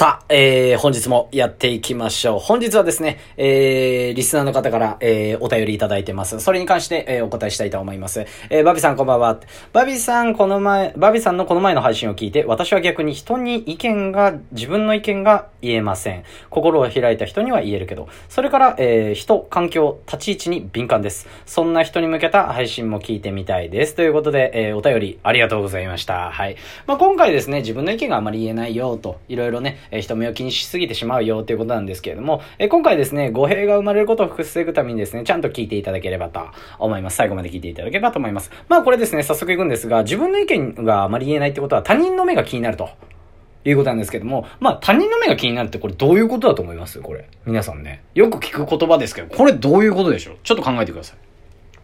さあ、えー、本日もやっていきましょう。本日はですね、えー、リスナーの方から、えー、お便りいただいてます。それに関して、えー、お答えしたいと思います。えー、バビさんこんばんは。バビさん、この前、バビさんのこの前の配信を聞いて、私は逆に人に意見が、自分の意見が言えません。心を開いた人には言えるけど、それから、えー、人、環境、立ち位置に敏感です。そんな人に向けた配信も聞いてみたいです。ということで、えー、お便りありがとうございました。はい。まあ、今回ですね、自分の意見があまり言えないよ、と、いろいろね、えー、人目を気にしすぎてしまうよということなんですけれども、え今回ですね、語弊が生まれることを防ぐためにですね、ちゃんと聞いていただければと思います。最後まで聞いていただければと思います。まあこれですね、早速いくんですが、自分の意見があまり言えないってことは他人の目が気になると。いうことなんですけども、まあ他人の目が気になるってこれどういうことだと思います？これ。皆さんね。よく聞く言葉ですけど、これどういうことでしょう？ちょっと考えてください。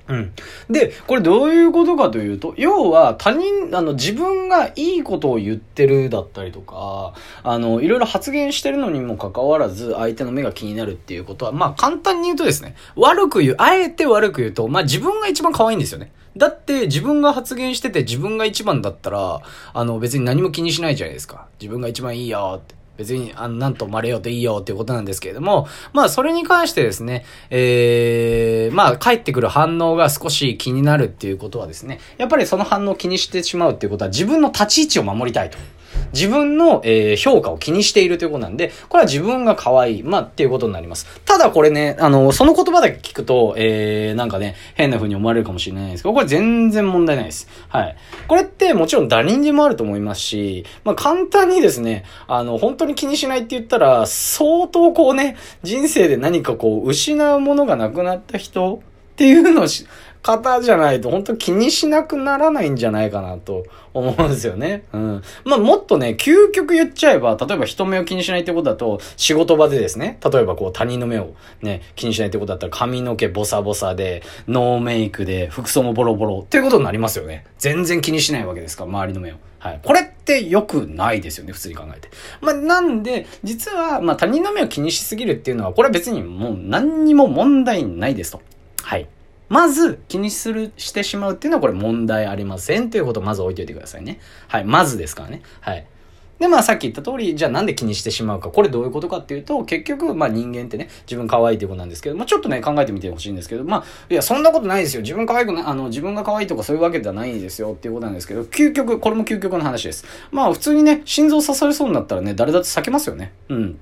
うん。で、これどういうことかというと、要は他人、あの、自分がいいことを言ってるだったりとか、あの、いろいろ発言してるのにもかかわらず、相手の目が気になるっていうことは、まあ簡単に言うとですね、悪く言う、あえて悪く言うと、まあ自分が一番可愛いんですよね。だって自分が発言してて自分が一番だったら、あの別に何も気にしないじゃないですか。自分が一番いいよって。別に、あの、なんとまれようといいよっていうことなんですけれども、まあ、それに関してですね、えー、まあ、返ってくる反応が少し気になるっていうことはですね、やっぱりその反応を気にしてしまうっていうことは自分の立ち位置を守りたいと。自分の、えー、評価を気にしているということなんで、これは自分が可愛い、まあ、っていうことになります。ただこれね、あの、その言葉だけ聞くと、えー、なんかね、変な風に思われるかもしれないんですけど、これ全然問題ないです。はい。これってもちろん誰にでもあると思いますし、まあ、簡単にですね、あの、本当に気にしないって言ったら、相当こうね、人生で何かこう、失うものがなくなった人っていうのを方じゃないと本当気にしなくならないんじゃないかなと思うんですよね。うん。まあ、もっとね、究極言っちゃえば、例えば人目を気にしないってことだと、仕事場でですね、例えばこう他人の目をね、気にしないってことだったら髪の毛ボサボサで、ノーメイクで、服装もボロボロっていうことになりますよね。全然気にしないわけですから、周りの目を。はい。これって良くないですよね、普通に考えて。まあ、なんで、実は、まあ、他人の目を気にしすぎるっていうのは、これは別にもう何にも問題ないですと。まず気にする、してしまうっていうのはこれ問題ありませんっていうことをまず置いといてくださいね。はい。まずですからね。はい。で、まあさっき言った通り、じゃあなんで気にしてしまうか。これどういうことかっていうと、結局、まあ人間ってね、自分可愛いってことなんですけど、まあちょっとね、考えてみてほしいんですけど、まあ、いや、そんなことないですよ。自分可愛くない、あの、自分が可愛いとかそういうわけではないんですよっていうことなんですけど、究極、これも究極の話です。まあ普通にね、心臓刺されそうになったらね、誰だって避けますよね。うん。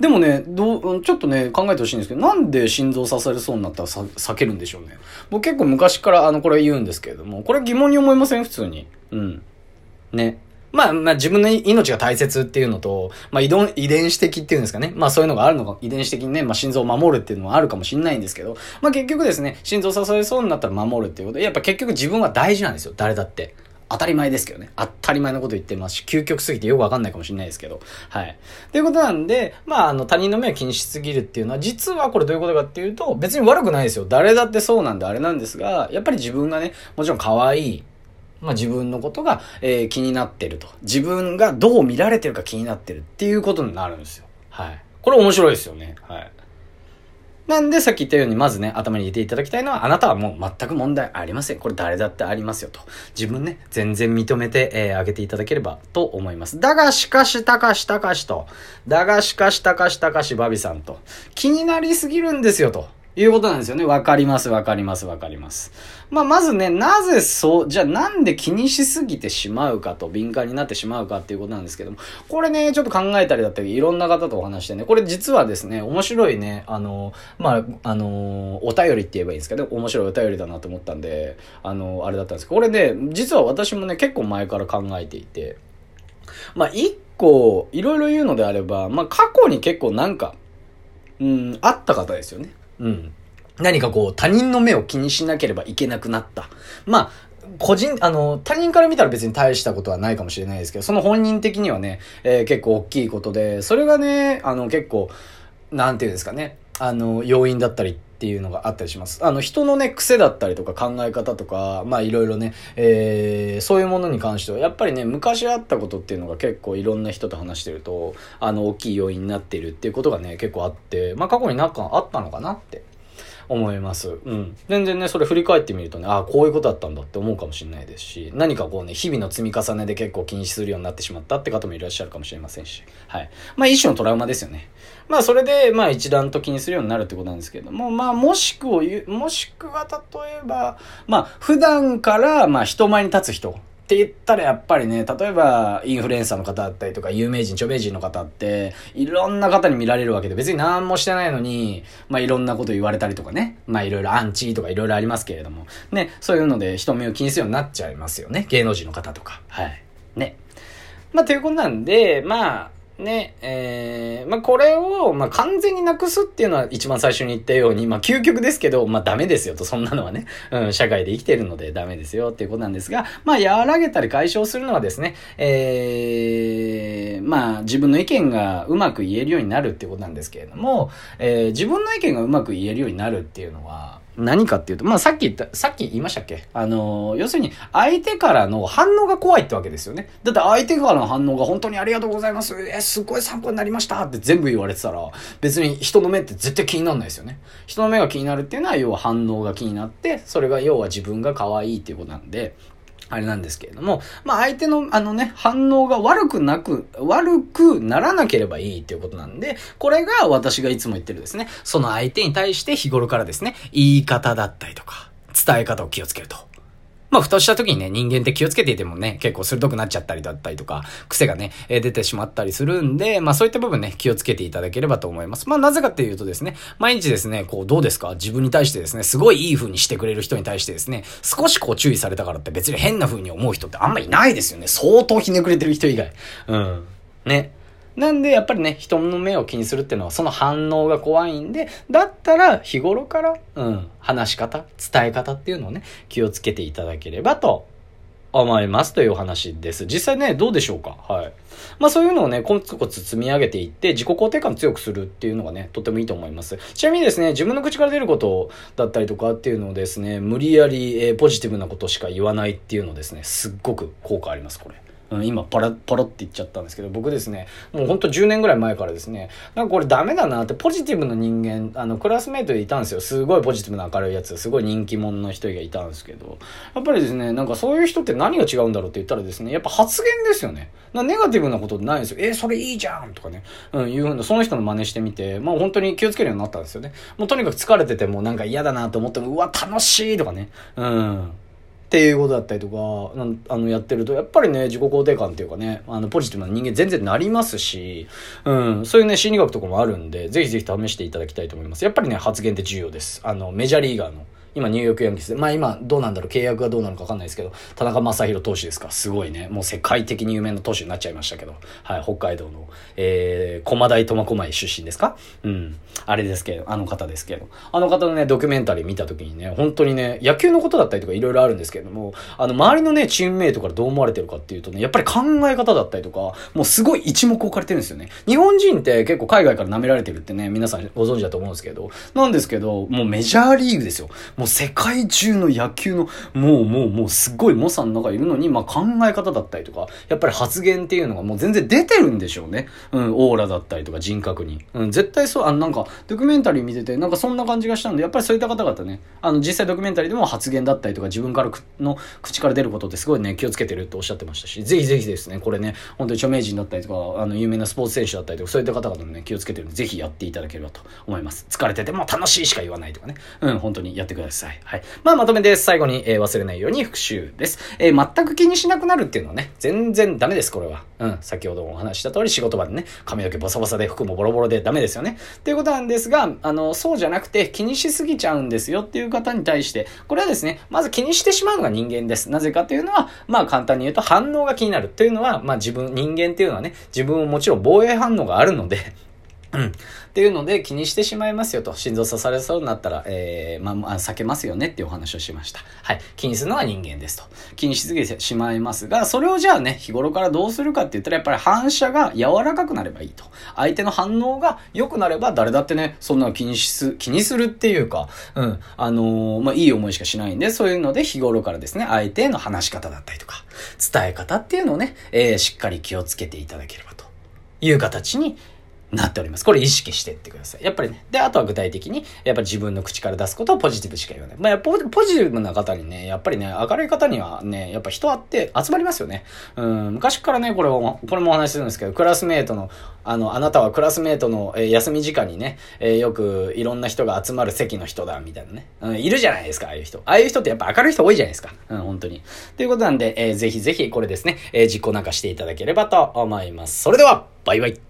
でもね、どう、ちょっとね、考えてほしいんですけど、なんで心臓刺されそうになったら避けるんでしょうね。僕結構昔からあの、これ言うんですけれども、これ疑問に思いません？普通に。うん。ね。まあ、まあ自分の命が大切っていうのと、まあ遺伝遺伝子的っていうんですかね。まあそういうのがあるのか、遺伝子的にね、まあ心臓を守るっていうのもあるかもしれないんですけど、まあ結局ですね、心臓刺されそうになったら守るっていうことで、やっぱ結局自分は大事なんですよ。誰だって。当たり前ですけどね。当たり前のこと言ってますし、究極すぎてよくわかんないかもしれないですけど。はい。ということなんで、まあ、あの、他人の目を気にしすぎるっていうのは、実はこれどういうことかっていうと、別に悪くないですよ。誰だってそうなんであれなんですが、やっぱり自分がね、もちろん可愛い、まあ自分のことが、えー、気になってると。自分がどう見られてるか気になってるっていうことになるんですよ。はい。これ面白いですよね。はい。なんでさっき言ったようにまずね、頭に入れていただきたいのは、あなたはもう全く問題ありません。これ誰だってありますよと。自分ね、全然認めて、えー、あげていただければと思います。だがしかしたかしたかしと。だがしかしたかしたかしバビさんと。気になりすぎるんですよと。いうことなんですよね。わかります、わかります、わかります。まあ、まずね、なぜそう、じゃあなんで気にしすぎてしまうかと、敏感になってしまうかっていうことなんですけども、これね、ちょっと考えたりだったり、いろんな方とお話してね、これ実はですね、面白いね、あの、まあ、あの、お便りって言えばいいんですけど、面白いお便りだなと思ったんで、あの、あれだったんですけど、これね、実は私もね、結構前から考えていて、まあ、一個、いろいろ言うのであれば、まあ、過去に結構なんか、うん、あった方ですよね。うん。何かこう、他人の目を気にしなければいけなくなった。まあ、個人、あの、他人から見たら別に大したことはないかもしれないですけど、その本人的にはね、えー、結構大きいことで、それがね、あの、結構、なんていうんですかね、あの、要因だったりっていうのがあったりします。あの、人のね、癖だったりとか考え方とか、まあいろいろね、えー、そういうものに関しては、やっぱりね、昔あったことっていうのが結構いろんな人と話してると、あの、大きい要因になっているっていうことがね、結構あって、まあ過去になんかあったのかなって思います。うん。全然ね、それ振り返ってみるとね、ああ、こういうことだったんだって思うかもしれないですし、何かこうね、日々の積み重ねで結構気にするようになってしまったって方もいらっしゃるかもしれませんし、はい。まあ一種のトラウマですよね。まあそれで、まあ一段と気にするようになるってことなんですけども、まあもしくを言う、もしくは例えば、まあ普段から、まあ人前に立つ人、って言ったらやっぱりね、例えばインフルエンサーの方だったりとか、有名人、著名人の方って、いろんな方に見られるわけで、別に何もしてないのに、まあいろんなこと言われたりとかね、まあいろいろアンチとかいろいろありますけれども、ね、そういうので人目を気にするようになっちゃいますよね。芸能人の方とか。はい。ね。まあということなんで、まあ、ね、えー、まあ、これを、まあ、完全になくすっていうのは一番最初に言ったように、まあ、究極ですけど、まあ、ダメですよと、そんなのはね、うん、社会で生きてるのでダメですよっていうことなんですが、まあ、和らげたり解消するのはですね、えー、まあ、自分の意見がうまく言えるようになるっていうことなんですけれども、えー、自分の意見がうまく言えるようになるっていうのは、何かっていうと、まあさっき言った、さっき言いましたっけ？あの、要するに相手からの反応が怖いってわけですよね。だって相手からの反応が本当にありがとうございます。え、すごい参考になりましたって全部言われてたら、別に人の目って絶対気にならないですよね。人の目が気になるっていうのは要は反応が気になって、それが要は自分が可愛いっていうことなんで、あれなんですけれども、まあ相手のあのね、反応が悪くなく、悪くならなければいいっていうことなんで、これが私がいつも言ってるですね、その相手に対して日頃からですね、言い方だったりとか、伝え方を気をつけると。まあ、ふとした時にね、人間って気をつけていてもね、結構鋭くなっちゃったりだったりとか、癖がね、え出てしまったりするんで、まあ、そういった部分ね、気をつけていただければと思います。まあ、なぜかっていうとですね、毎日ですね、こう、どうですか？自分に対してですね、すごいいい風にしてくれる人に対してですね、少しこう注意されたからって別に変な風に思う人ってあんまいないですよね。相当ひねくれてる人以外。うん。ね。なんで、やっぱりね、人の目を気にするっていうのは、その反応が怖いんで、だったら、日頃から、うん、話し方、伝え方っていうのをね、気をつけていただければと思いますというお話です。実際ね、どうでしょうか？はい。まあそういうのをね、コツコツ積み上げていって、自己肯定感強くするっていうのがね、とてもいいと思います。ちなみにですね、自分の口から出ることだったりとかっていうのをですね、無理やり、えー、ポジティブなことしか言わないっていうのですね、すっごく効果あります、これ。うん、今パラ、パロって言っちゃったんですけど、僕ですね、もうほんと10年ぐらい前からですね、なんかこれダメだなって、ポジティブな人間、あの、クラスメイトでいたんですよ。すごいポジティブな明るいやつ、すごい人気者の人がいたんですけど、やっぱりですね、なんかそういう人って何が違うんだろうって言ったらですね、やっぱ発言ですよね。なネガティブなことないんですよ。えー、それいいじゃんとかね、うん、いうふうな、その人の真似してみて、まあ本当に気をつけるようになったんですよね。もうとにかく疲れててもなんか嫌だなと思っても、うわ、楽しいとかね、うん。っていうことだったりとか、あの、やってると、やっぱりね、自己肯定感っていうかね、あの、ポジティブな人間全然なりますし、うん、そういうね、心理学とかもあるんで、ぜひぜひ試していただきたいと思います。やっぱりね、発言って重要です。あの、メジャーリーガーの、今ニューヨークヤンキース、まあ今どうなんだろう、契約がどうなのかわかんないですけど、田中将大投手ですか、すごいね、もう世界的に有名な投手になっちゃいましたけど、はい、北海道の、えー、駒大苫小牧出身ですか？うん。あれですけど、あの方ですけど、あの方のね、ドキュメンタリー見た時にね、本当にね、野球のことだったりとかいろいろあるんですけれども、あの、周りのね、チームメイトからどう思われてるかっていうとね、やっぱり考え方だったりとか、もうすごい一目置かれてるんですよね。日本人って結構海外から舐められてるってね、皆さんご存知だと思うんですけど、なんですけど、もうメジャーリーグですよ。もう世界中の野球の、もうもうもうすっごい猛者の中いるのに、まあ考え方だったりとか、やっぱり発言っていうのがもう全然出てるんでしょうね。うん、オーラだったりとか人格に。うん、絶対そう、あのなんか、ドキュメンタリー見てて、なんかそんな感じがしたんで、やっぱりそういった方々ね、あの実際ドキュメンタリーでも発言だったりとか自分からの口から出ることってすごいね、気をつけてるっておっしゃってましたし、ぜひぜひですね、これね、本当に著名人だったりとか、あの有名なスポーツ選手だったりとか、そういった方々もね、気をつけてるんで、ぜひやっていただければと思います。疲れてても楽しいしか言わないとかね。うん、本当にやってください。ださいはい。まあまとめです。最後に、えー、忘れないように復習です。えー、全く気にしなくなるっていうのはね、全然ダメです、これは。うん、先ほどお話した通り仕事場でね、髪の毛ボサボサで服もボロボロでダメですよね。っていうことなんですが、あの、そうじゃなくて気にしすぎちゃうんですよっていう方に対して、これはですね、まず気にしてしまうのが人間です。なぜかというのは、まあ簡単に言うと反応が気になるというのは、まあ自分、人間っていうのはね、自分ももちろん防衛反応があるのでうん。っていうので気にしてしまいますよと。心臓刺されそうになったら、えー、まあ、避けますよねっていうお話をしました。はい。気にするのは人間ですと。気にしすぎてしまいますが、それをじゃあね、日頃からどうするかって言ったら、やっぱり反射が柔らかくなればいいと。相手の反応が良くなれば、誰だってね、そんな気にす、気にするっていうか、うん。あのー、まあ、いい思いしかしないんで、そういうので日頃からですね、相手への話し方だったりとか、伝え方っていうのをね、えー、しっかり気をつけていただければという形になっております。これ意識してってください。やっぱりね。で、あとは具体的に、やっぱ自分の口から出すことをポジティブしか言わない。まあ、ポポジティブな方にね、やっぱりね、明るい方にはね、やっぱ人あって集まりますよね。うん、昔からね、これを、これもお話しするんですけど、クラスメートの、あの、あなたはクラスメートの、えー、休み時間にね、えー、よくいろんな人が集まる席の人だ、みたいなね。うん、いるじゃないですか、ああいう人。ああいう人ってやっぱ明るい人多いじゃないですか。うん、本当に。ということなんで、えー、ぜひぜひこれですね、えー、実行なんかしていただければと思います。それでは、バイバイ。